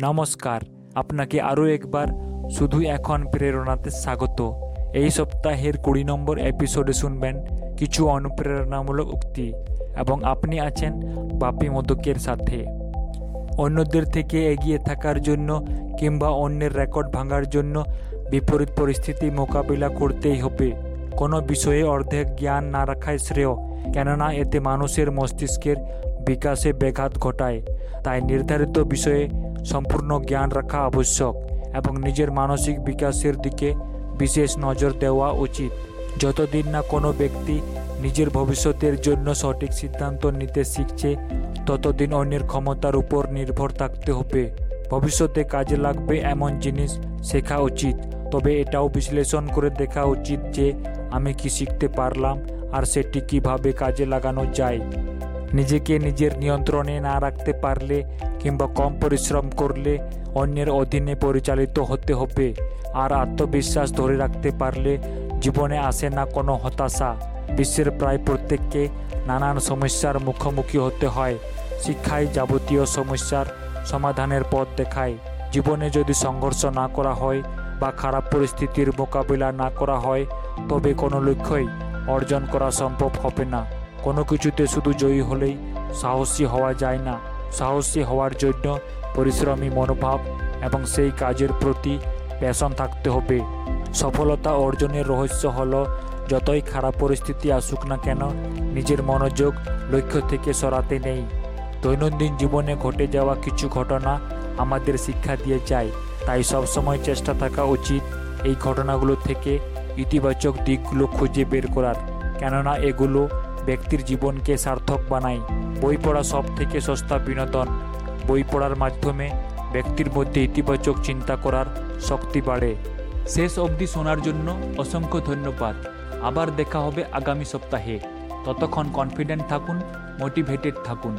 নমস্কার, আপনাকে আরও একবার শুধু এখন প্রেরণাতে স্বাগত। এই সপ্তাহের কুড়ি নম্বর এপিসোডে শুনবেন কিছু অনুপ্রেরণামূলক উক্তি এবং আপনি আছেন বাপি মোদকের সাথে। অন্যদের থেকে এগিয়ে থাকার জন্য কিংবা অন্যের রেকর্ড ভাঙার জন্য বিপরীত পরিস্থিতি মোকাবিলা করতেই হবে। কোনো বিষয়ে অর্ধেক জ্ঞান না রাখাই শ্রেয়, কেননা এতে মানুষের মস্তিষ্কের বিকাশে ব্যাঘাত ঘটায়। তাই নির্ধারিত বিষয়ে সম্পূর্ণ জ্ঞান রাখা আবশ্যক এবং নিজের মানসিক বিকাশের দিকে বিশেষ নজর দেওয়া উচিত। যতদিন না কোনো ব্যক্তি নিজের ভবিষ্যতের জন্য সঠিক সিদ্ধান্ত নিতে শিখছে, ততদিন অন্যের ক্ষমতার উপর নির্ভর থাকতে হবে। ভবিষ্যতে কাজে লাগবে এমন জিনিস শেখা উচিত। তবে এটাও বিশ্লেষণ করে দেখা উচিত যে আমি কি শিখতে পারলাম আর সেটি কীভাবে কাজে লাগানো যায়। নিজেকে নিজের নিয়ন্ত্রণে না রাখতে পারলে কিংবা কম পরিশ্রম করলে অন্যের অধীনে পরিচালিত হতে হবে। আর আত্মবিশ্বাস ধরে রাখতে পারলে জীবনে আসে না কোনো হতাশা। বিশ্বের প্রায় প্রত্যেককে নানান সমস্যার মুখোমুখি হতে হয়। শিক্ষাই যাবতীয় সমস্যার সমাধানের পথ দেখায়। জীবনে যদি সংঘর্ষ না করা হয় বা খারাপ পরিস্থিতির মোকাবিলা না করা হয়, তবে কোনো লক্ষ্যই অর্জন করা সম্ভব হবে না। কোনো কিছুতে শুধু জয়ী হলেই সাহসী হওয়া যায় না। সাহসী হওয়ার জন্য পরিশ্রমী মনোভাব এবং সেই কাজের প্রতি প্যাশন থাকতে হবে। সফলতা অর্জনের রহস্য হল, যতই খারাপ পরিস্থিতি আসুক না কেন, নিজের মনোযোগ লক্ষ্য থেকে সরাতে নেই। দৈনন্দিন জীবনে ঘটে যাওয়া কিছু ঘটনা আমাদের শিক্ষা দিয়ে যায়, তাই সবসময় চেষ্টা থাকা উচিত এই ঘটনাগুলো থেকে ইতিবাচক দিকগুলো খুঁজে বের করার। কেননা এগুলো ব্যক্তির জীবনকে সার্থক বানায়। বই পড়া সব থেকে সস্তা বিনোদন। বই পড়ার মাধ্যমে ব্যক্তির মধ্যে ইতিবাচক চিন্তা করার শক্তি বাড়ে। শেষ অবধি শোনার জন্য অসংখ্য ধন্যবাদ। আবার দেখা হবে আগামী সপ্তাহে। ততক্ষণ কনফিডেন্ট থাকুন মোটিভেটেড থাকুন।